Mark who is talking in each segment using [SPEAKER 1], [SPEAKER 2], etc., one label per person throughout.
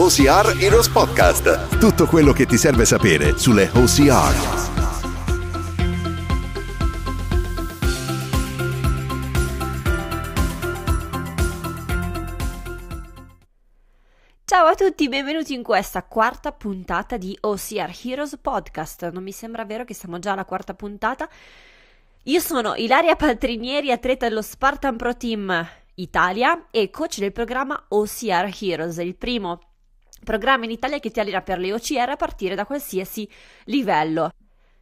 [SPEAKER 1] OCR Heroes Podcast. Tutto quello che ti serve sapere sulle OCR.
[SPEAKER 2] Ciao a tutti, benvenuti in questa quarta puntata di OCR Heroes Podcast. Non mi sembra vero che siamo già alla quarta puntata. Io sono Ilaria Paltrinieri, atleta dello Spartan Pro Team Italia e coach del programma OCR Heroes, il primo programma in Italia che ti allena per le OCR a partire da qualsiasi livello.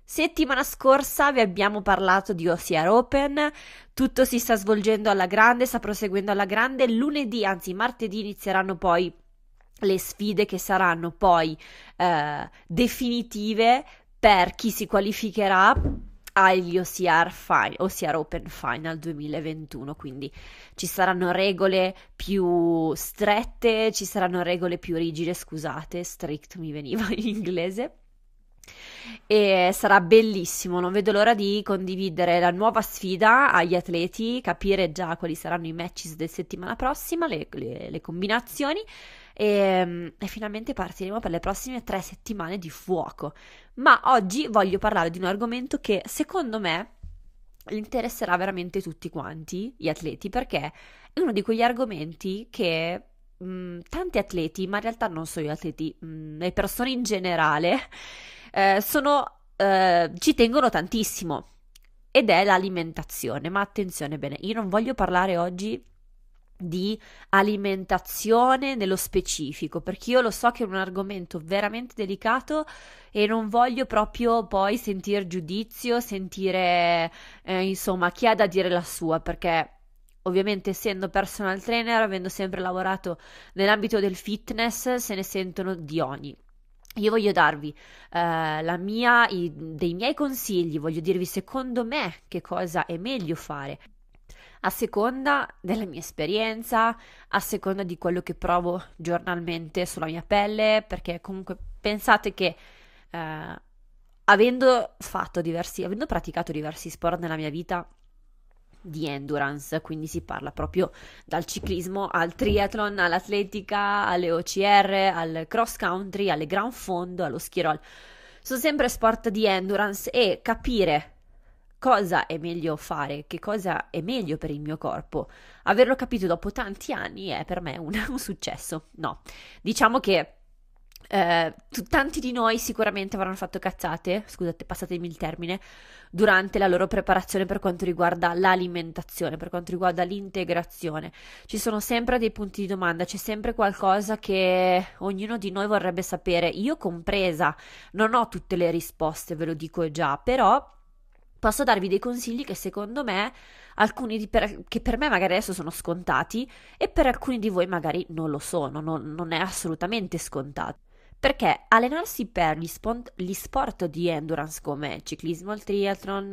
[SPEAKER 2] Settimana scorsa vi abbiamo parlato di OCR Open, tutto si sta svolgendo alla grande, sta proseguendo alla grande, lunedì, anzi martedì inizieranno poi le sfide che saranno poi eh, definitive per chi si qualificherà agli OCR, Final, OCR Open Final 2021, quindi ci saranno regole più strette, ci saranno regole più rigide, scusate, strict mi veniva in inglese. E sarà bellissimo, non vedo l'ora di condividere la nuova sfida agli atleti, capire già quali saranno i matches del settimana prossima, le, le, le combinazioni e, ehm, e finalmente partiremo per le prossime tre settimane di fuoco. Ma oggi voglio parlare di un argomento che secondo me interesserà veramente tutti quanti, gli atleti, perché è uno di quegli argomenti che mh, mm, tanti atleti, ma in realtà non solo gli atleti, mh, mm, le persone in generale, eh, sono, eh, ci tengono tantissimo. Ed è l'alimentazione. Ma attenzione bene, io non voglio parlare oggi di alimentazione nello specifico, perché io lo so che è un argomento veramente delicato e non voglio proprio poi sentire giudizio, sentire eh, insomma chi ha da dire la sua, perché ovviamente essendo personal trainer, avendo sempre lavorato nell'ambito del fitness, se ne sentono di ogni. Io voglio darvi eh, mia, i, dei miei consigli, voglio dirvi secondo me che cosa è meglio fare a seconda della mia esperienza, a seconda di quello che provo giornalmente sulla mia pelle, perché comunque pensate che eh, avendo fatto diversi, avendo praticato diversi sport nella mia vita di endurance, quindi si parla proprio dal ciclismo al triathlon, all'atletica, alle OCR, al cross country, alle gran fondo, allo ski roll. Sono sempre sport di endurance e capire cosa è meglio fare, che cosa è meglio per il mio corpo. Averlo capito dopo tanti anni è per me un, un successo. No, diciamo che eh, tanti di noi sicuramente avranno fatto cazzate, scusate, passatemi il termine, durante la loro preparazione per quanto riguarda l'alimentazione, per quanto riguarda l'integrazione. Ci sono sempre dei punti di domanda, c'è sempre qualcosa che ognuno di noi vorrebbe sapere, io compresa. Non ho tutte le risposte, ve lo dico già, però posso darvi dei consigli che secondo me alcuni per, che per me magari adesso sono scontati e per alcuni di voi magari non lo sono, non, non è assolutamente scontato. Perché allenarsi per gli, sport, gli sport di endurance come ciclismo, il triathlon,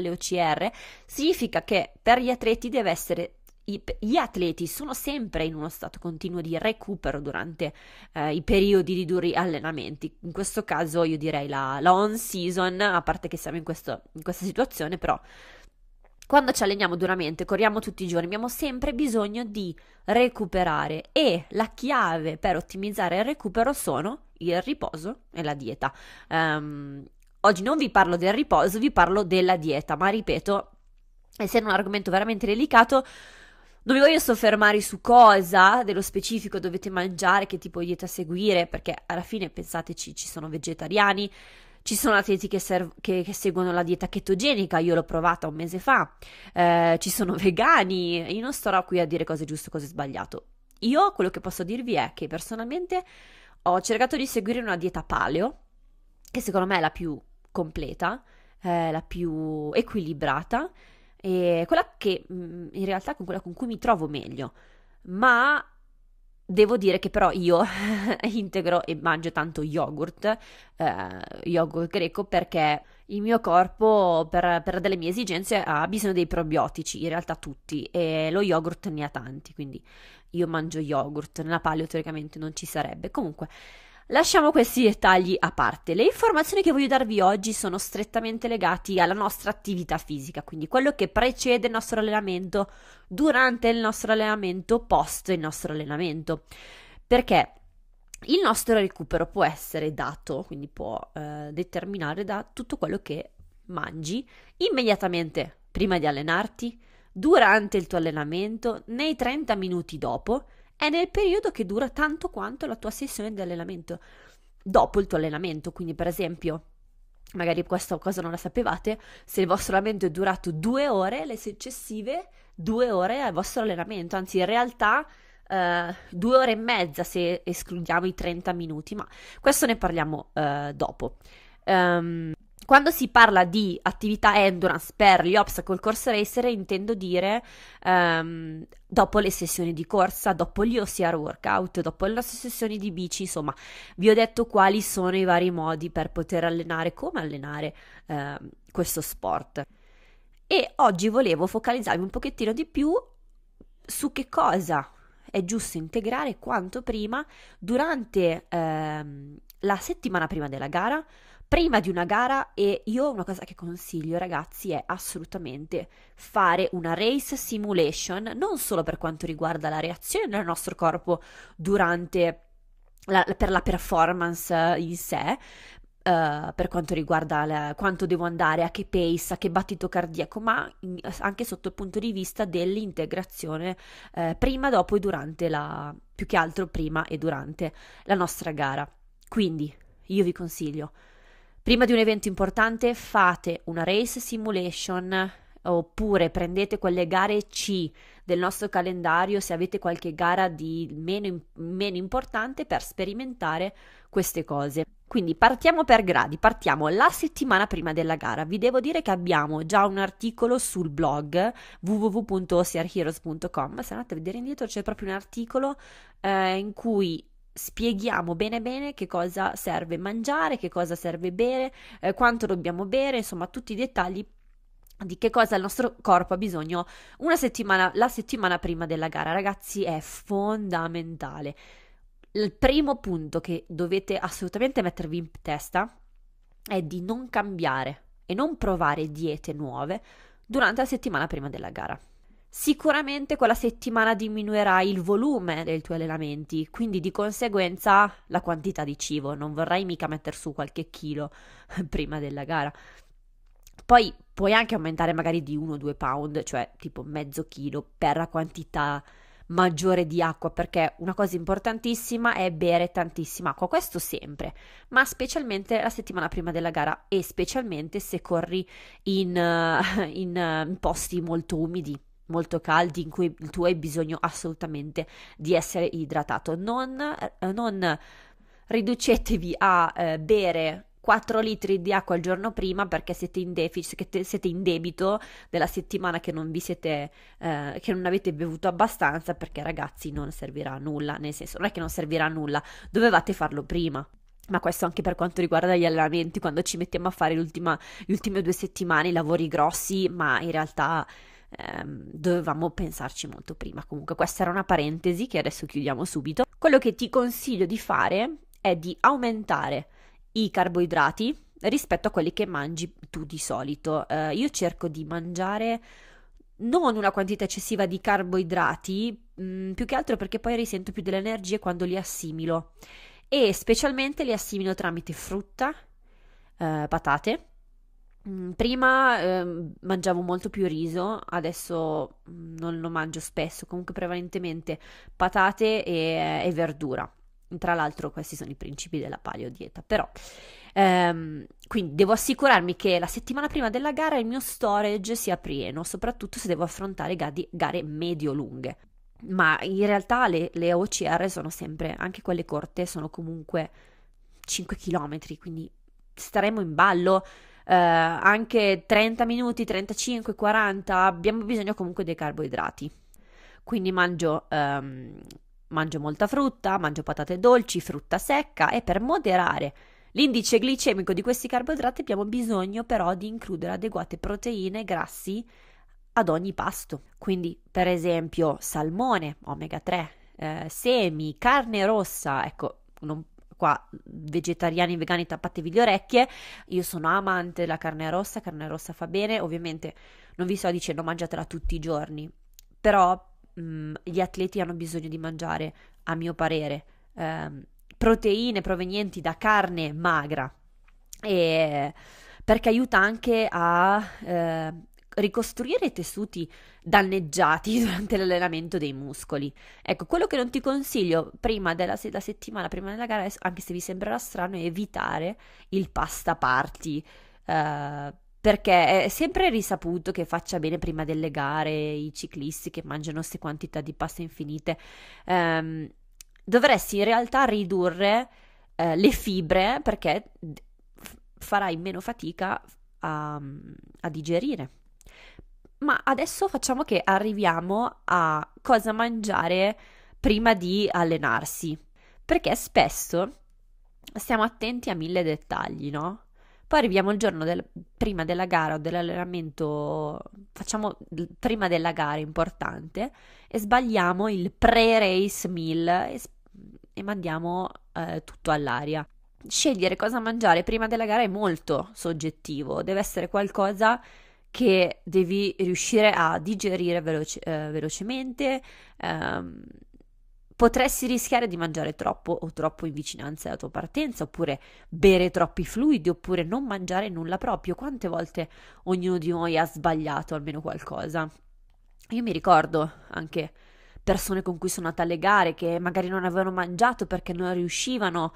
[SPEAKER 2] le OCR, significa che per gli atleti deve essere gli atleti sono sempre in uno stato continuo di recupero durante eh, i periodi di duri allenamenti. In questo caso io direi la, la on season, a parte che siamo in, questo, in questa situazione, però quando ci alleniamo duramente, corriamo tutti i giorni, abbiamo sempre bisogno di recuperare e la chiave per ottimizzare il recupero sono il riposo e la dieta. Um, oggi non vi parlo del riposo, vi parlo della dieta, ma ripeto, essendo un argomento veramente delicato, non mi voglio soffermare su cosa dello specifico dovete mangiare, che tipo di dieta seguire, perché alla fine pensateci, ci sono vegetariani, ci sono atleti che, serv- che, che, seguono la dieta chetogenica, io l'ho provata un mese fa, eh, ci sono vegani, io non starò qui a dire cosa è giusto e cosa è sbagliato. Io quello che posso dirvi è che personalmente ho cercato di seguire una dieta paleo, che secondo me è la più completa, eh, la più equilibrata, e quella che mm, in realtà è quella con cui mi trovo meglio, ma devo dire che però io integro e mangio tanto yogurt, eh, yogurt greco, perché il mio corpo per, per, delle mie esigenze ha bisogno dei probiotici, in realtà tutti, e lo yogurt ne ha tanti, quindi io mangio yogurt, nella paleo teoricamente non ci sarebbe. Comunque, Lasciamo questi dettagli a parte. Le informazioni che voglio darvi oggi sono strettamente legate alla nostra attività fisica, quindi quello che precede il nostro allenamento, durante il nostro allenamento, post il nostro allenamento. Perché il nostro recupero può essere dato, quindi può eh, determinare da tutto quello che mangi immediatamente prima di allenarti, durante il tuo allenamento, nei 30 minuti dopo e nel periodo che dura tanto quanto la tua sessione di allenamento dopo il tuo allenamento. Quindi, per esempio, magari questa cosa non la sapevate, se il vostro allenamento è durato due ore, le successive due ore al vostro allenamento, anzi in realtà uh, due ore e mezza se escludiamo i 30 minuti, ma questo ne parliamo uh, dopo. Um, quando si parla di attività endurance per gli obstacle course racer, intendo dire um, dopo le sessioni di corsa, dopo gli OCR workout, dopo le nostre sessioni di bici, insomma, vi ho detto quali sono i vari modi per poter allenare, come allenare uh, questo sport. E oggi volevo focalizzarmi un pochettino di più su che cosa è giusto integrare quanto prima durante ehm, la settimana prima della gara, prima di una gara e io una cosa che consiglio ragazzi è assolutamente fare una race simulation non solo per quanto riguarda la reazione del nostro corpo durante la, per la performance in sé, Uh, per quanto riguarda la, quanto devo andare, a che pace, a che battito cardiaco, ma in, anche sotto il punto di vista dell'integrazione uh, prima, dopo e durante la, più che altro prima e durante la nostra gara. Quindi io vi consiglio, prima di un evento importante fate una race simulation oppure prendete quelle gare C del nostro calendario se avete qualche gara di meno, meno importante per sperimentare queste cose. Quindi partiamo per gradi, partiamo la settimana prima della gara. Vi devo dire che abbiamo già un articolo sul blog www.ocrheroes.com. Se andate a vedere indietro c'è proprio un articolo eh, in cui spieghiamo bene bene che cosa serve mangiare, che cosa serve bere, eh, quanto dobbiamo bere, insomma tutti i dettagli di che cosa il nostro corpo ha bisogno una settimana, la settimana prima della gara. Ragazzi, è fondamentale. Il primo punto che dovete assolutamente mettervi in testa è di non cambiare e non provare diete nuove durante la settimana prima della gara. Sicuramente quella settimana diminuirà il volume dei tuoi allenamenti, quindi di conseguenza la quantità di cibo. Non vorrai mica mettere su qualche chilo prima della gara. Poi puoi anche aumentare magari di 1-2 pound, cioè tipo mezzo chilo per la quantità maggiore di acqua perché una cosa importantissima è bere tantissima acqua, questo sempre, ma specialmente la settimana prima della gara e specialmente se corri in, in, in posti molto umidi molto caldi in cui tu hai bisogno assolutamente di essere idratato. Non, non riducetevi a eh, bere 4 litri di acqua al giorno prima perché siete in deficit, siete in debito della settimana che non vi siete, eh, che non avete bevuto abbastanza perché ragazzi non servirà a nulla, nel senso non è che non servirà a nulla, dovevate farlo prima. Ma questo anche per quanto riguarda gli allenamenti, quando ci mettiamo a fare le ultime due settimane, i lavori grossi, ma in realtà ehm, dovevamo pensarci molto prima. Comunque questa era una parentesi che adesso chiudiamo subito. Quello che ti consiglio di fare è di aumentare i carboidrati rispetto a quelli che mangi tu di solito. Uh, io cerco di mangiare non una quantità eccessiva di carboidrati, mh, mm, più che altro perché poi risento più delle energie quando li assimilo e specialmente li assimilo tramite frutta, uh, patate. Mm, prima eh, mangiavo molto più riso, adesso mm, non lo mangio spesso, comunque prevalentemente patate e, e verdura. Tra l'altro questi sono i principi della paleo dieta, però ehm, quindi devo assicurarmi che la settimana prima della gara il mio storage sia pieno, soprattutto se devo affrontare gare medio-lunghe. Ma in realtà le, le OCR sono sempre, anche quelle corte, sono comunque 5 km, quindi staremo in ballo. Uh, anche 30 minuti, 35, 40, abbiamo bisogno comunque dei carboidrati. Quindi mangio um, Mangio molta frutta, mangio patate dolci, frutta secca e per moderare l'indice glicemico di questi carboidrati abbiamo bisogno però di includere adeguate proteine e grassi ad ogni pasto. Quindi, per esempio, salmone, omega 3, eh, semi, carne rossa, ecco, non, qua vegetariani, vegani, tappatevi le orecchie. Io sono amante della carne rossa, carne rossa fa bene, ovviamente non vi sto dicendo mangiatela tutti i giorni, però mh, mm, gli atleti hanno bisogno di mangiare, a mio parere, ehm, proteine provenienti da carne magra e perché aiuta anche a eh, ricostruire i tessuti danneggiati durante l'allenamento dei muscoli. Ecco, quello che non ti consiglio prima della se- settimana, prima della gara, anche se vi sembrerà strano, è evitare il pasta party. Eh, perché è sempre risaputo che faccia bene prima delle gare i ciclisti che mangiano queste quantità di pasta infinite. Um, dovresti in realtà ridurre uh, le fibre perché farai meno fatica a, a digerire. Ma adesso facciamo che arriviamo a cosa mangiare prima di allenarsi, perché spesso stiamo attenti a mille dettagli, no? Poi arriviamo il giorno del, prima della gara o dell'allenamento, facciamo prima della gara importante e sbagliamo il pre-race meal e, e mandiamo eh, tutto all'aria. Scegliere cosa mangiare prima della gara è molto soggettivo, deve essere qualcosa che devi riuscire a digerire veloce, eh, velocemente. Ehm, Potresti rischiare di mangiare troppo o troppo in vicinanza alla tua partenza, oppure bere troppi fluidi, oppure non mangiare nulla proprio. Quante volte ognuno di noi ha sbagliato almeno qualcosa? Io mi ricordo anche persone con cui sono andata alle gare che magari non avevano mangiato perché non riuscivano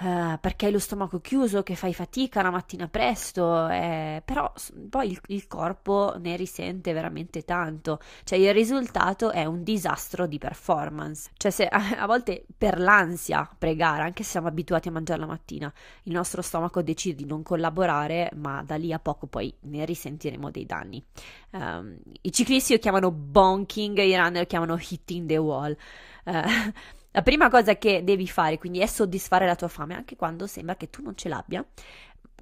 [SPEAKER 2] Uh, perché hai lo stomaco chiuso, che fai fatica la mattina presto, eh, però poi il, il, corpo ne risente veramente tanto, cioè il risultato è un disastro di performance, cioè se a, a volte per l'ansia pregare, anche se siamo abituati a mangiare la mattina, il nostro stomaco decide di non collaborare, ma da lì a poco poi ne risentiremo dei danni. Um, I ciclisti lo chiamano bonking, i runner lo chiamano hitting the wall. Uh, la prima cosa che devi fare quindi è soddisfare la tua fame, anche quando sembra che tu non ce l'abbia.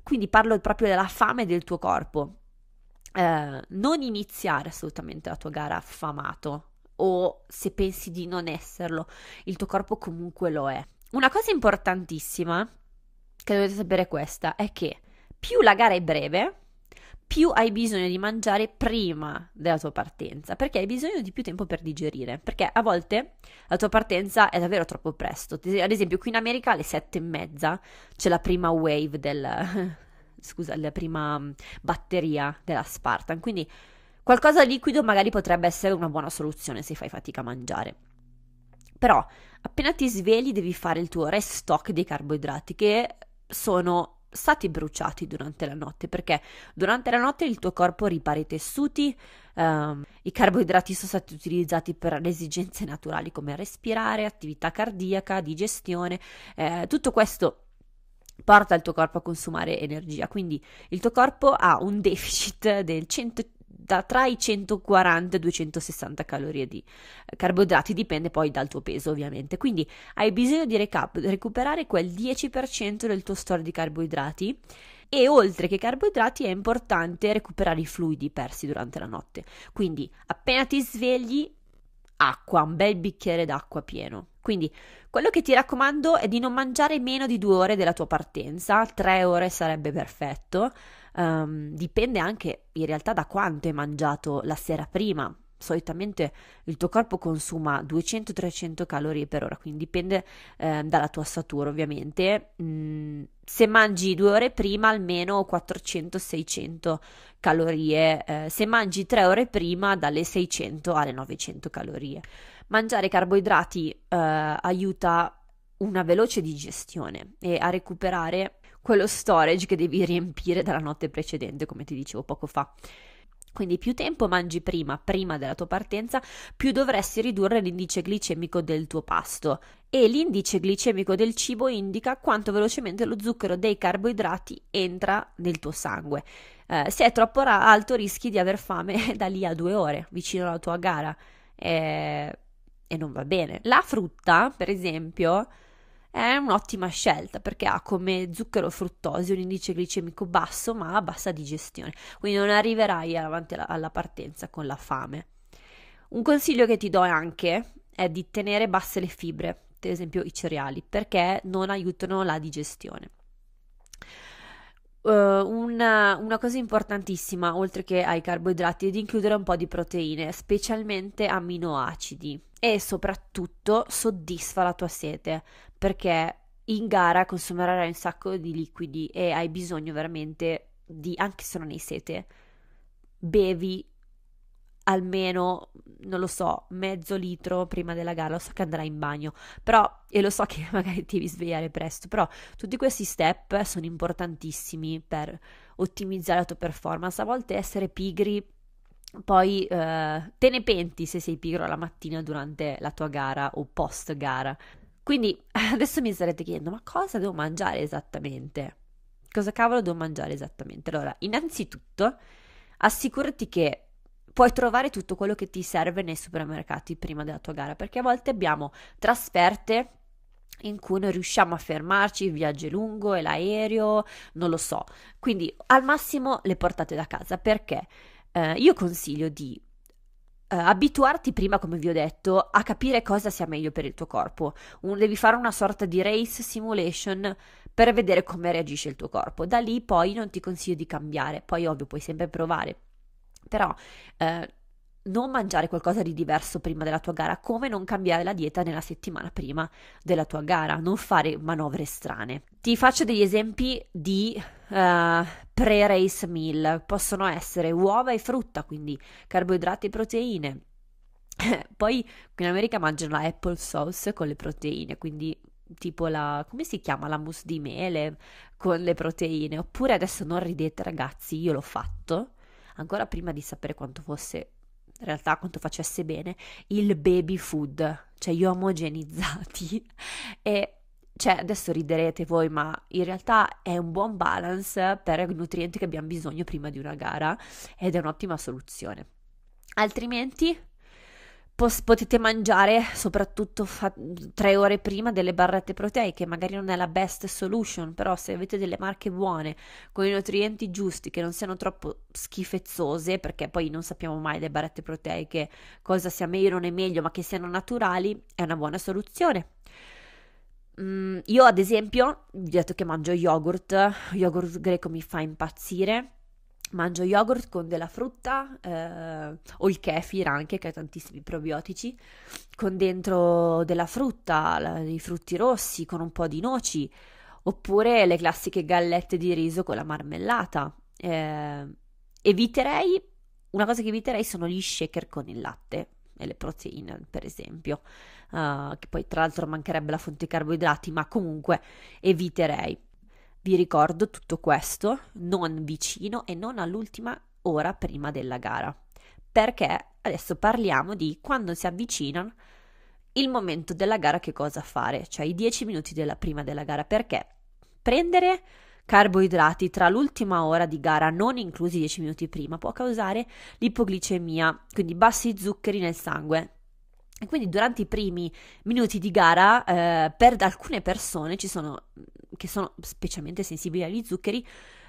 [SPEAKER 2] Quindi parlo proprio della fame del tuo corpo. Eh, non iniziare assolutamente la tua gara affamato o se pensi di non esserlo, il tuo corpo comunque lo è. Una cosa importantissima che dovete sapere è questa, è che più la gara è breve, più hai bisogno di mangiare prima della tua partenza, perché hai bisogno di più tempo per digerire, perché a volte la tua partenza è davvero troppo presto. Ad esempio, qui in America alle sette e mezza c'è la prima wave del... scusa, la prima mm, batteria della Spartan, quindi qualcosa liquido magari potrebbe essere una buona soluzione se fai fatica a mangiare. Però appena ti svegli devi fare il tuo restock dei carboidrati che sono stati bruciati durante la notte perché durante la notte il tuo corpo ripara i tessuti, um, i carboidrati sono stati utilizzati per le esigenze naturali come respirare, attività cardiaca, digestione, eh, tutto questo porta il tuo corpo a consumare energia, quindi il tuo corpo ha un deficit del 100, da tra i 140 e i 260 calorie di eh, carboidrati, dipende poi dal tuo peso ovviamente. Quindi hai bisogno di recap- recuperare quel 10% del tuo store di carboidrati e oltre che carboidrati è importante recuperare i fluidi persi durante la notte. Quindi appena ti svegli acqua, un bel bicchiere d'acqua pieno. Quindi quello che ti raccomando è di non mangiare meno di due ore della tua partenza, tre ore sarebbe perfetto. Um, dipende anche in realtà da quanto hai mangiato la sera prima. Solitamente il tuo corpo consuma 200-300 calorie per ora, quindi dipende eh, dalla tua statura ovviamente. Mm, se mangi due ore prima almeno 400-600 calorie, eh, se mangi tre ore prima dalle 600 alle 900 calorie. Mangiare carboidrati eh, aiuta una veloce digestione e a recuperare quello storage che devi riempire dalla notte precedente, come ti dicevo poco fa. Quindi più tempo mangi prima, prima della tua partenza, più dovresti ridurre l'indice glicemico del tuo pasto. E l'indice glicemico del cibo indica quanto velocemente lo zucchero dei carboidrati entra nel tuo sangue. Eh, se è troppo alto rischi di aver fame da lì a due ore, vicino alla tua gara. Eh, e non va bene. La frutta, per esempio, è un'ottima scelta perché ha come zucchero fruttosio un indice glicemico basso ma a bassa digestione, quindi non arriverai avanti alla, partenza con la fame. Un consiglio che ti do anche è di tenere basse le fibre, ad esempio i cereali, perché non aiutano la digestione. Uh, una, una, cosa importantissima, oltre che ai carboidrati, è di includere un po' di proteine, specialmente aminoacidi e soprattutto soddisfa la tua sete, perché in gara consumerai un sacco di liquidi e hai bisogno veramente di, anche se non hai sete, bevi almeno, non lo so, mezzo litro prima della gara, lo so che andrai in bagno, però, e lo so che magari ti devi svegliare presto, però tutti questi step sono importantissimi per ottimizzare la tua performance. A volte essere pigri, poi eh, te ne penti se sei pigro la mattina durante la tua gara o post gara. Quindi adesso mi starete chiedendo, ma cosa devo mangiare esattamente? Cosa cavolo devo mangiare esattamente? Allora, innanzitutto, assicurati che puoi trovare tutto quello che ti serve nei supermercati prima della tua gara, perché a volte abbiamo trasferte in cui non riusciamo a fermarci, il viaggio è lungo, è l'aereo, non lo so. Quindi al massimo le portate da casa, perché eh, io consiglio di Uh, abituarti prima, come vi ho detto, a capire cosa sia meglio per il tuo corpo. Un, devi fare una sorta di race simulation per vedere come reagisce il tuo corpo. Da lì poi non ti consiglio di cambiare. Poi, ovvio, puoi sempre provare. Però eh, non mangiare qualcosa di diverso prima della tua gara, come non cambiare la dieta nella settimana prima della tua gara, non fare manovre strane. Ti faccio degli esempi di uh, pre-race meal, possono essere uova e frutta, quindi carboidrati e proteine. Poi in America mangiano la apple sauce con le proteine, quindi tipo la come si chiama la mousse di mele con le proteine. Oppure adesso non ridete ragazzi, io l'ho fatto ancora prima di sapere quanto fosse in realtà quanto facesse bene il baby food, cioè gli omogenizzati e cioè adesso riderete voi, ma in realtà è un buon balance per i nutrienti che abbiamo bisogno prima di una gara ed è un'ottima soluzione. Altrimenti pos- potete mangiare soprattutto fa- tre ore prima delle barrette proteiche, magari non è la best solution, però se avete delle marche buone con i nutrienti giusti che non siano troppo schifezzose, perché poi non sappiamo mai le barrette proteiche cosa sia meglio o non è meglio, ma che siano naturali, è una buona soluzione. Mm, io ad esempio, ho detto che mangio yogurt, yogurt greco mi fa impazzire mangio yogurt con della frutta eh, o il kefir anche che ha tantissimi probiotici con dentro della frutta, la, i frutti rossi con un po' di noci oppure le classiche gallette di riso con la marmellata. Eh, eviterei una cosa che eviterei sono gli shaker con il latte e le proteine per esempio. Uh, che poi tra l'altro mancherebbe la fonte di carboidrati ma comunque eviterei vi ricordo tutto questo non vicino e non all'ultima ora prima della gara, perché adesso parliamo di quando si avvicina il momento della gara che cosa fare, cioè i 10 minuti della prima della gara, perché prendere carboidrati tra l'ultima ora di gara, non inclusi 10 minuti prima, può causare l'ipoglicemia, quindi bassi zuccheri nel sangue. E quindi durante i primi minuti di gara, eh, per alcune persone ci sono che sono specialmente sensibili agli zuccheri,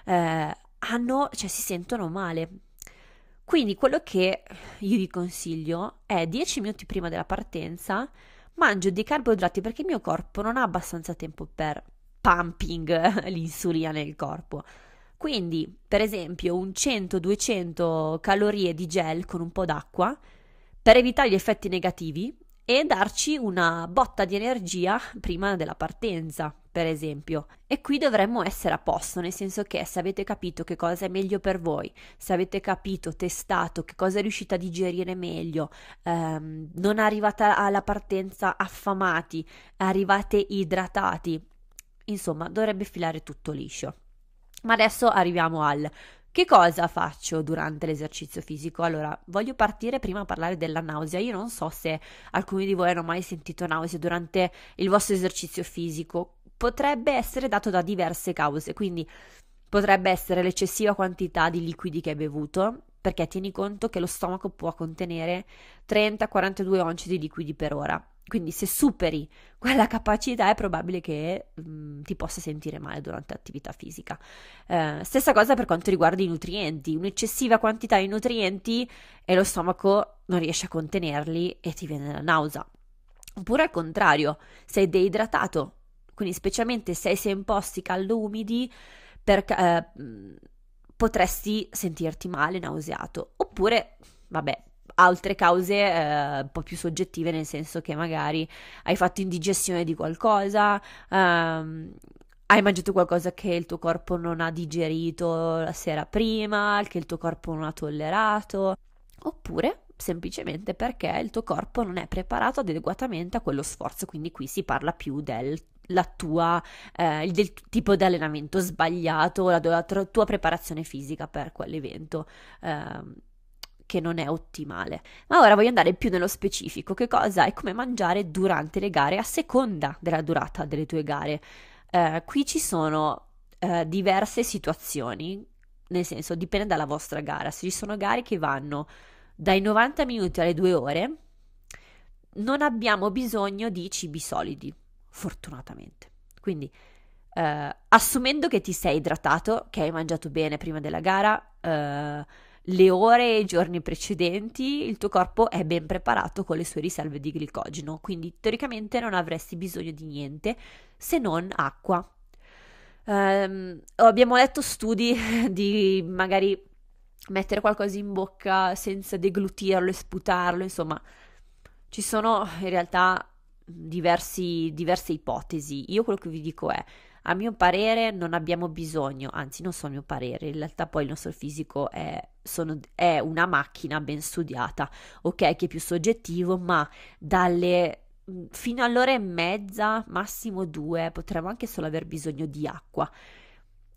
[SPEAKER 2] eh, hanno, cioè si sentono male. Quindi quello che io vi consiglio è 10 minuti prima della partenza mangio dei carboidrati perché il mio corpo non ha abbastanza tempo per pumping l'insulina nel corpo. Quindi, per esempio, un 100-200 calorie di gel con un po' d'acqua per evitare gli effetti negativi e darci una botta di energia prima della partenza, per esempio. E qui dovremmo essere a posto, nel senso che se avete capito che cosa è meglio per voi, se avete capito, testato che cosa riuscite a digerire meglio, ehm, non arrivate alla partenza affamati, arrivate idratati, insomma, dovrebbe filare tutto liscio. Ma adesso arriviamo al che cosa faccio durante l'esercizio fisico? Allora, voglio partire prima a parlare della nausea. Io non so se alcuni di voi hanno mai sentito nausea durante il vostro esercizio fisico. Potrebbe essere dato da diverse cause, quindi potrebbe essere l'eccessiva quantità di liquidi che hai bevuto, perché tieni conto che lo stomaco può contenere 30-42 once di liquidi per ora. Quindi se superi quella capacità è probabile che mh, mm, ti possa sentire male durante l'attività fisica. Eh, stessa cosa per quanto riguarda i nutrienti, un'eccessiva quantità di nutrienti e lo stomaco non riesce a contenerli e ti viene la nausea. Oppure al contrario, sei deidratato, quindi specialmente se sei in posti caldo-umidi, per, eh, potresti sentirti male, nauseato. Oppure, vabbè, altre cause eh, un po' più soggettive, nel senso che magari hai fatto indigestione di qualcosa, ehm, hai mangiato qualcosa che il tuo corpo non ha digerito la sera prima, che il tuo corpo non ha tollerato, oppure semplicemente perché il tuo corpo non è preparato adeguatamente a quello sforzo, quindi qui si parla più del tua, eh, del tipo di allenamento sbagliato, la, la, la tua preparazione fisica per quell'evento. Eh, che non è ottimale. Ma ora voglio andare più nello specifico, che cosa è come mangiare durante le gare a seconda della durata delle tue gare. Eh, qui ci sono eh, diverse situazioni, nel senso dipende dalla vostra gara. Se ci sono gare che vanno dai 90 minuti alle 2 ore, non abbiamo bisogno di cibi solidi, fortunatamente. Quindi, eh, assumendo che ti sei idratato, che hai mangiato bene prima della gara, eh, le ore e i giorni precedenti, il tuo corpo è ben preparato con le sue riserve di glicogeno, quindi teoricamente non avresti bisogno di niente se non acqua. Um, abbiamo letto studi di magari mettere qualcosa in bocca senza deglutirlo e sputarlo, insomma, ci sono in realtà diversi, diverse ipotesi. Io quello che vi dico è a mio parere non abbiamo bisogno, anzi non so il mio parere, in realtà poi il nostro fisico è, sono, è una macchina ben studiata, ok che è più soggettivo, ma dalle fino all'ora e mezza, massimo due, potremmo anche solo aver bisogno di acqua.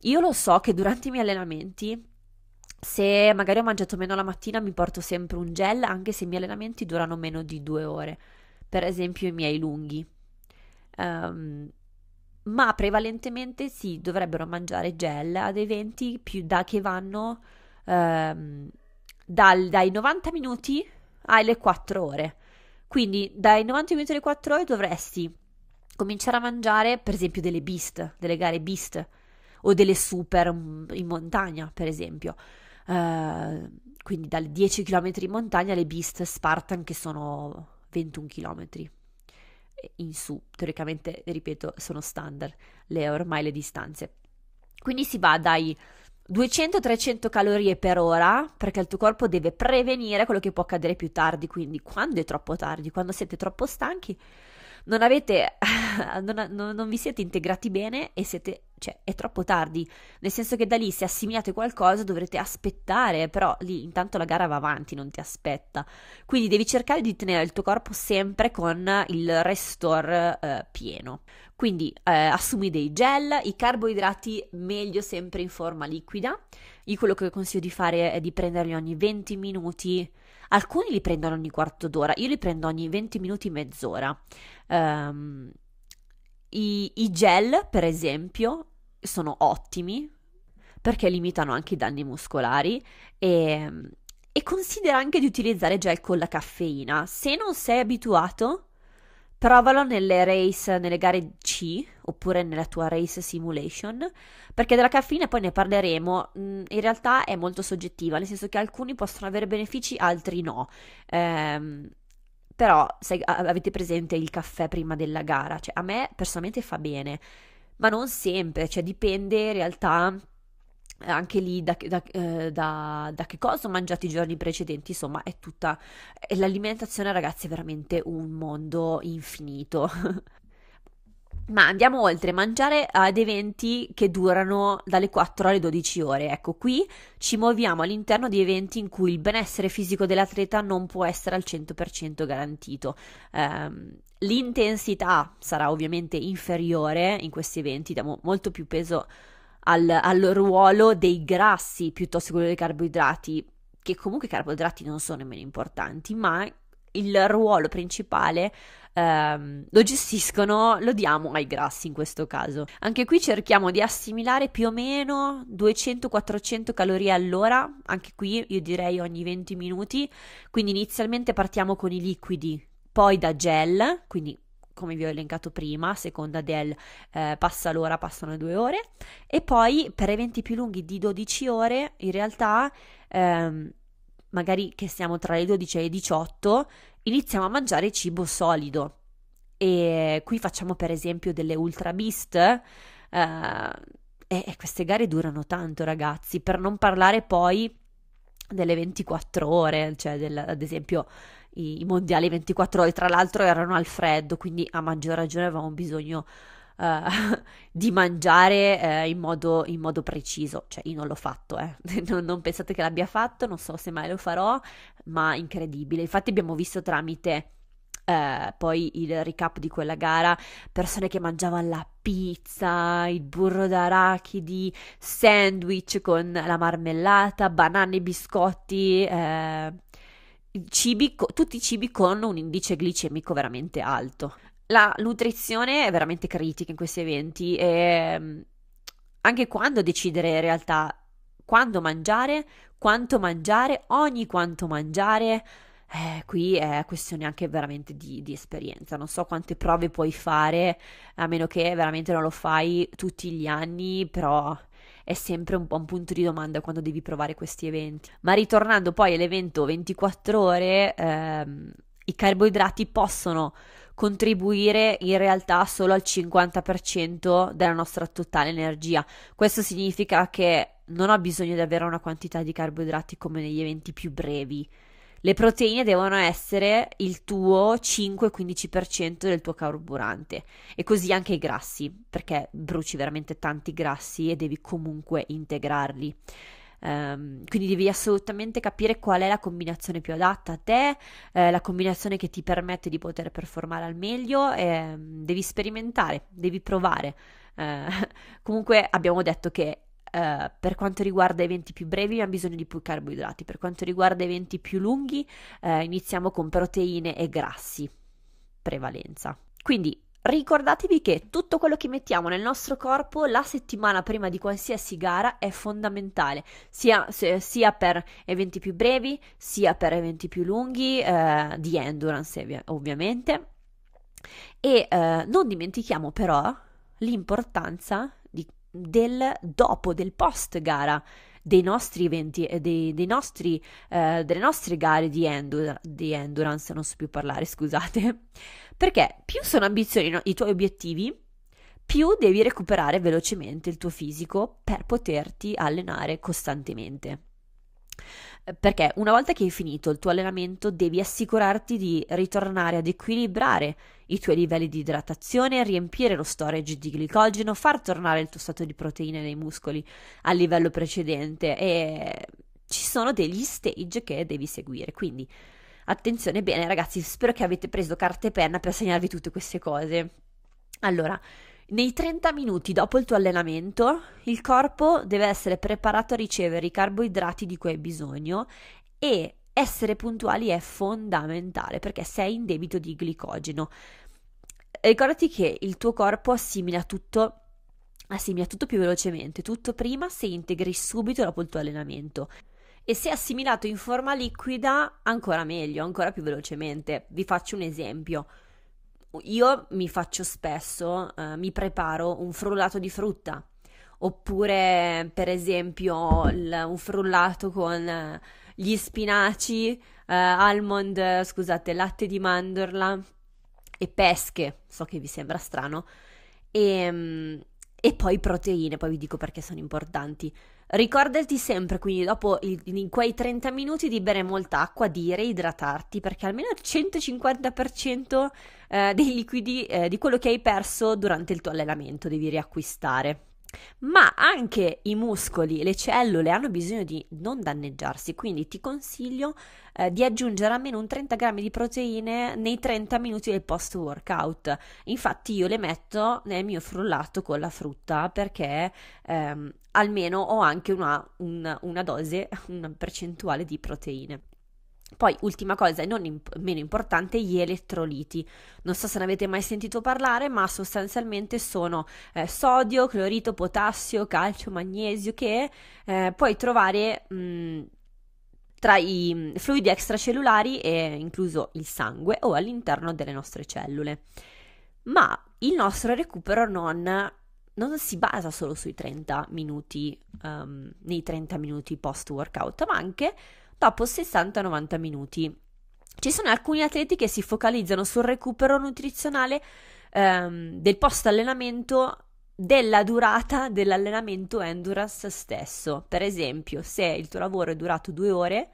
[SPEAKER 2] Io lo so che durante i miei allenamenti, se magari ho mangiato meno la mattina, mi porto sempre un gel, anche se i miei allenamenti durano meno di due ore. Per esempio i miei lunghi. Um, ma prevalentemente si dovrebbero mangiare gel ad eventi più da che vanno ehm, dal, dai 90 minuti alle 4 ore. Quindi dai 90 minuti alle 4 ore dovresti cominciare a mangiare, per esempio, delle beast, delle gare beast o delle super in montagna, per esempio. Uh, quindi dalle 10 km in montagna le beast Spartan che sono 21 km in su, teoricamente, ripeto, sono standard le ormai le distanze. Quindi si va dai 200-300 calorie per ora perché il tuo corpo deve prevenire quello che può accadere più tardi, quindi quando è troppo tardi, quando siete troppo stanchi, non avete, non, non, non vi siete integrati bene e siete cioè è troppo tardi, nel senso che da lì se assimilate qualcosa dovrete aspettare, però lì intanto la gara va avanti, non ti aspetta. Quindi devi cercare di tenere il tuo corpo sempre con il restore eh, pieno. Quindi eh, assumi dei gel, i carboidrati meglio sempre in forma liquida. Io quello che consiglio di fare è di prenderli ogni 20 minuti. Alcuni li prendono ogni quarto d'ora, io li prendo ogni 20 minuti, mezz'ora. Um, i, I gel, per esempio, sono ottimi perché limitano anche i danni muscolari e, e considera anche di utilizzare gel con la caffeina. Se non sei abituato, provalo nelle race, nelle gare C oppure nella tua race simulation, perché della caffeina poi ne parleremo. Mm, in realtà è molto soggettiva, nel senso che alcuni possono avere benefici, altri no. Ehm, però se avete presente il caffè prima della gara, cioè a me personalmente fa bene, ma non sempre, cioè dipende in realtà anche lì da, da, eh, da, da, che cosa ho mangiato i giorni precedenti, insomma è tutta... L'alimentazione ragazzi è veramente un mondo infinito. Ma andiamo oltre, mangiare ad eventi che durano dalle 4 alle 12 ore. Ecco, qui ci muoviamo all'interno di eventi in cui il benessere fisico dell'atleta non può essere al 100% garantito. Um, l'intensità sarà ovviamente inferiore in questi eventi, diamo molto più peso al, al ruolo dei grassi piuttosto che quello dei carboidrati, che comunque i carboidrati non sono nemmeno importanti, ma il ruolo principale ehm, lo gestiscono, lo diamo ai grassi in questo caso. Anche qui cerchiamo di assimilare più o meno 200-400 calorie all'ora, anche qui io direi ogni 20 minuti, quindi inizialmente partiamo con i liquidi, poi da gel, quindi come vi ho elencato prima, a seconda del eh, passa l'ora, passano due ore, e poi per eventi più lunghi di 12 ore, in realtà, ehm, magari che siamo tra le 12 e le 18, iniziamo a mangiare cibo solido. E qui facciamo per esempio delle ultra beast. Eh, e, queste gare durano tanto, ragazzi, per non parlare poi delle 24 ore, cioè del, ad esempio i, i, mondiali 24 ore, tra l'altro erano al freddo, quindi a maggior ragione avevamo bisogno uh, di mangiare uh, in, modo, in, modo, preciso, cioè io non l'ho fatto, eh. non, non, pensate che l'abbia fatto, non so se mai lo farò, ma incredibile, infatti abbiamo visto tramite eh, poi il recap di quella gara, persone che mangiavano la pizza, il burro d'arachidi, sandwich con la marmellata, banane e biscotti, eh, cibi, tutti i cibi con un indice glicemico veramente alto. La nutrizione è veramente critica in questi eventi e mm, anche quando decidere in realtà quando mangiare, quanto mangiare, ogni quanto mangiare, eh, qui è questione anche veramente di, di, esperienza. Non so quante prove puoi fare, a meno che veramente non lo fai tutti gli anni, però è sempre un po' un punto di domanda quando devi provare questi eventi. Ma ritornando poi all'evento 24 ore, ehm, i carboidrati possono contribuire in realtà solo al 50% della nostra totale energia. Questo significa che non ho bisogno di avere una quantità di carboidrati come negli eventi più brevi le proteine devono essere il tuo 5-15% del tuo carburante e così anche i grassi, perché bruci veramente tanti grassi e devi comunque integrarli. Um, quindi devi assolutamente capire qual è la combinazione più adatta a te, eh, la combinazione che ti permette di poter performare al meglio. E, um, devi sperimentare, devi provare. Uh, comunque abbiamo detto che Uh, per quanto riguarda eventi più brevi abbiamo bisogno di più carboidrati, per quanto riguarda eventi più lunghi uh, iniziamo con proteine e grassi, prevalenza. Quindi ricordatevi che tutto quello che mettiamo nel nostro corpo la settimana prima di qualsiasi gara è fondamentale, sia, sia per eventi più brevi, sia per eventi più lunghi, uh, di endurance ovviamente. E non dimentichiamo però l'importanza del dopo, del post gara dei nostri eventi e dei, dei nostri, eh, delle nostre gare di, endur- di, endurance, non so più parlare, scusate, perché più sono ambiziosi i tuoi obiettivi, più devi recuperare velocemente il tuo fisico per poterti allenare costantemente. Perché una volta che hai finito il tuo allenamento devi assicurarti di ritornare ad equilibrare i tuoi livelli di idratazione, riempire lo storage di glicogeno, far tornare il tuo stato di proteine nei muscoli al livello precedente e ci sono degli stage che devi seguire. Quindi attenzione bene ragazzi, spero che avete preso carta e penna per segnarvi tutte queste cose. Allora, nei 30 minuti dopo il tuo allenamento, il corpo deve essere preparato a ricevere i carboidrati di cui hai bisogno e essere puntuali è fondamentale perché sei in debito di glicogeno. Ricordati che il tuo corpo assimila tutto assimila tutto più velocemente, tutto prima se integri subito dopo il tuo allenamento. E se assimilato in forma liquida, ancora meglio, ancora più velocemente. Vi faccio un esempio io mi faccio spesso, uh, mi preparo un frullato di frutta, oppure per esempio il, un frullato con gli spinaci, uh, almond, scusate, latte di mandorla e pesche, so che vi sembra strano, e, um, e poi proteine, poi vi dico perché sono importanti. Ricordati sempre, quindi dopo in quei 30 minuti di bere molta acqua, di reidratarti perché almeno il 150% eh, dei liquidi eh, di quello che hai perso durante il tuo allenamento devi riacquistare ma anche i muscoli, le cellule hanno bisogno di non danneggiarsi, quindi ti consiglio eh, di aggiungere almeno un 30 grammi di proteine nei 30 minuti del post workout. Infatti io le metto nel mio frullato con la frutta perché ehm, almeno ho anche una, una, una dose, una percentuale di proteine. Poi, ultima cosa e non imp- meno importante, gli elettroliti. Non so se ne avete mai sentito parlare, ma sostanzialmente sono eh, sodio, clorito, potassio, calcio, magnesio che eh, puoi trovare mh, tra i mm, fluidi extracellulari, e incluso il sangue, o all'interno delle nostre cellule. Ma il nostro recupero non non si basa solo sui 30 minuti, um, nei 30 minuti post workout, ma anche dopo 60-90 minuti. Ci sono alcuni atleti che si focalizzano sul recupero nutrizionale ehm, del post allenamento della durata dell'allenamento endurance stesso. Per esempio, se il tuo lavoro è durato due ore,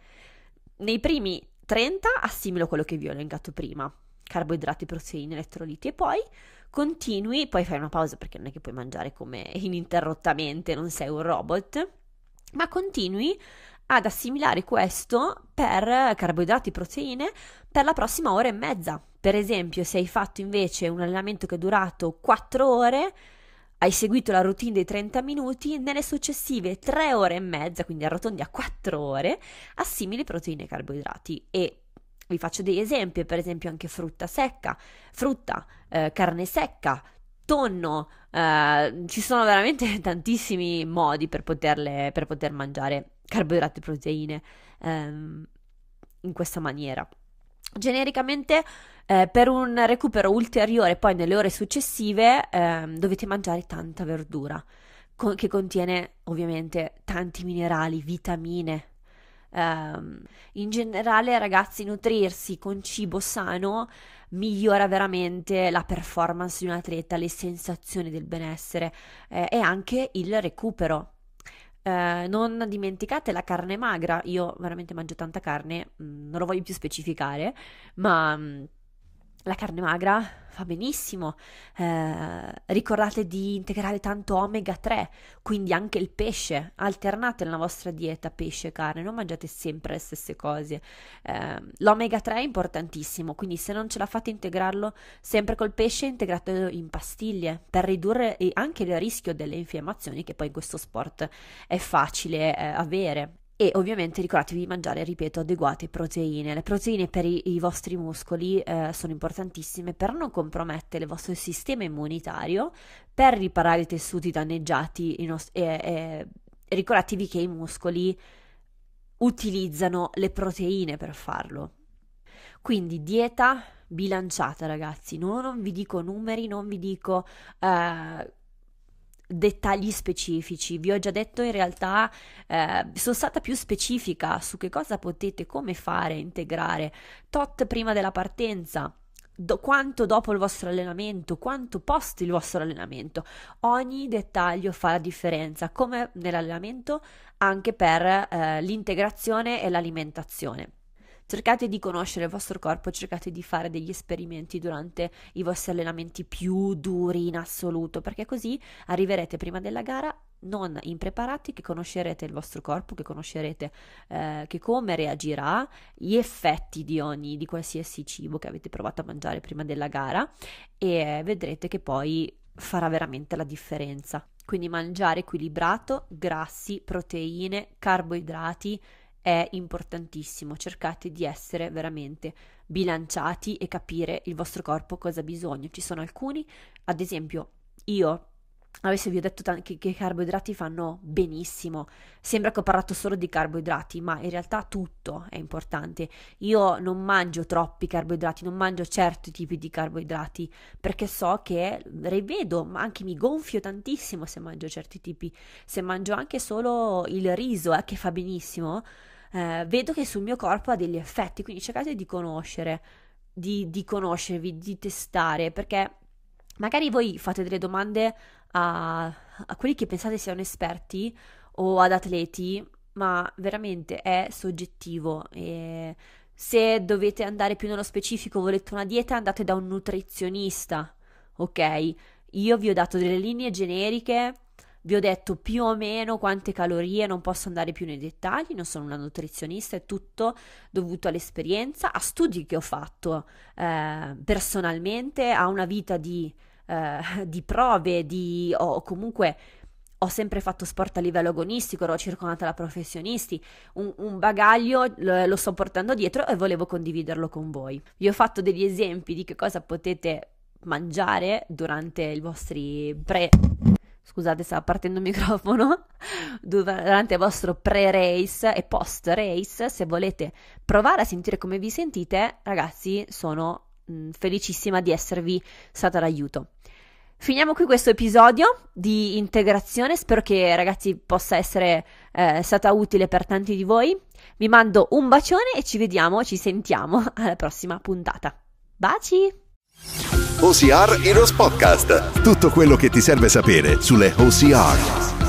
[SPEAKER 2] nei primi 30 assimilo quello che vi ho elencato prima, carboidrati, proteine, elettroliti e poi continui, poi fai una pausa perché non è che puoi mangiare come ininterrottamente, non sei un robot, ma continui ad assimilare questo per carboidrati proteine per la prossima ora e mezza. Per esempio, se hai fatto invece un allenamento che è durato 4 ore, hai seguito la routine dei 30 minuti, nelle successive 3 ore e mezza, quindi arrotondi a 4 ore, assimili proteine e carboidrati e vi faccio degli esempi, per esempio anche frutta secca, frutta, eh, carne secca, tonno, eh, ci sono veramente tantissimi modi per, poterle, per poter mangiare carboidrati e proteine ehm, in questa maniera. Genericamente eh, per un recupero ulteriore poi nelle ore successive eh, dovete mangiare tanta verdura con- che contiene ovviamente tanti minerali, vitamine, Um, in generale, ragazzi, nutrirsi con cibo sano migliora veramente la performance di un atleta, le sensazioni del benessere eh, e anche il recupero. Uh, non dimenticate la carne magra, io veramente mangio tanta carne, mm, non lo voglio più specificare, ma mm, la carne magra fa benissimo. Eh, ricordate di integrare tanto omega 3, quindi anche il pesce. Alternate nella vostra dieta pesce e carne, non mangiate sempre le stesse cose. Eh, l'omega 3 è importantissimo, quindi se non ce la fate integrarlo sempre col pesce, integratelo in pastiglie per ridurre anche il rischio delle infiammazioni che poi in questo sport è facile eh, avere. E ovviamente ricordatevi di mangiare, ripeto, adeguate proteine. Le proteine per i, i vostri muscoli eh, sono importantissime per non compromettere il vostro sistema immunitario, per riparare i tessuti danneggiati nost- e, e ricordatevi che i muscoli utilizzano le proteine per farlo. Quindi dieta bilanciata, ragazzi. No, non vi dico numeri, non vi dico eh, dettagli specifici. Vi ho già detto in realtà, eh, sono stata più specifica su che cosa potete, come fare, integrare. Tot prima della partenza. Do, quanto dopo il vostro allenamento, quanto post il vostro allenamento. Ogni dettaglio fa la differenza, come nell'allenamento, anche per eh, l'integrazione e l'alimentazione. Cercate di conoscere il vostro corpo, cercate di fare degli esperimenti durante i vostri allenamenti più duri in assoluto, perché così arriverete prima della gara non impreparati, che conoscerete il vostro corpo, che conoscerete eh, che come reagirà, gli effetti di ogni, di qualsiasi cibo che avete provato a mangiare prima della gara e vedrete che poi farà veramente la differenza. Quindi mangiare equilibrato, grassi, proteine, carboidrati, è importantissimo. Cercate di essere veramente bilanciati e capire il vostro corpo cosa ha bisogno. Ci sono alcuni, ad esempio, io Adesso vi ho detto che i carboidrati fanno benissimo. Sembra che ho parlato solo di carboidrati, ma in realtà tutto è importante. Io non mangio troppi carboidrati, non mangio certi tipi di carboidrati perché so che rivedo, ma anche mi gonfio tantissimo se mangio certi tipi. Se mangio anche solo il riso, eh, che fa benissimo, eh, vedo che sul mio corpo ha degli effetti. Quindi cercate di conoscere, di, di conoscervi, di testare perché magari voi fate delle domande a, a quelli che pensate siano esperti o ad atleti, ma veramente è soggettivo e se dovete andare più nello specifico, volete una dieta, andate da un nutrizionista, ok? Io vi ho dato delle linee generiche, vi ho detto più o meno quante calorie, non posso andare più nei dettagli, non sono una nutrizionista, è tutto dovuto all'esperienza, a studi che ho fatto eh, personalmente, a una vita di eh, di prove, di, o comunque ho sempre fatto sport a livello agonistico, ero circondata da professionisti, un, un bagaglio lo, lo, sto portando dietro e volevo condividerlo con voi. Vi ho fatto degli esempi di che cosa potete mangiare durante i vostri pre... Scusate, stava partendo il microfono. Durante il vostro pre-race e post-race, se volete provare a sentire come vi sentite, ragazzi, sono mh, felicissima di esservi stata d'aiuto. Finiamo qui questo episodio di integrazione, spero che ragazzi possa essere eh, stata utile per tanti di voi. Vi mando un bacione e ci vediamo, ci sentiamo alla prossima puntata. Baci!
[SPEAKER 1] OCR Heroes Podcast. Tutto quello che ti serve sapere sulle OCR.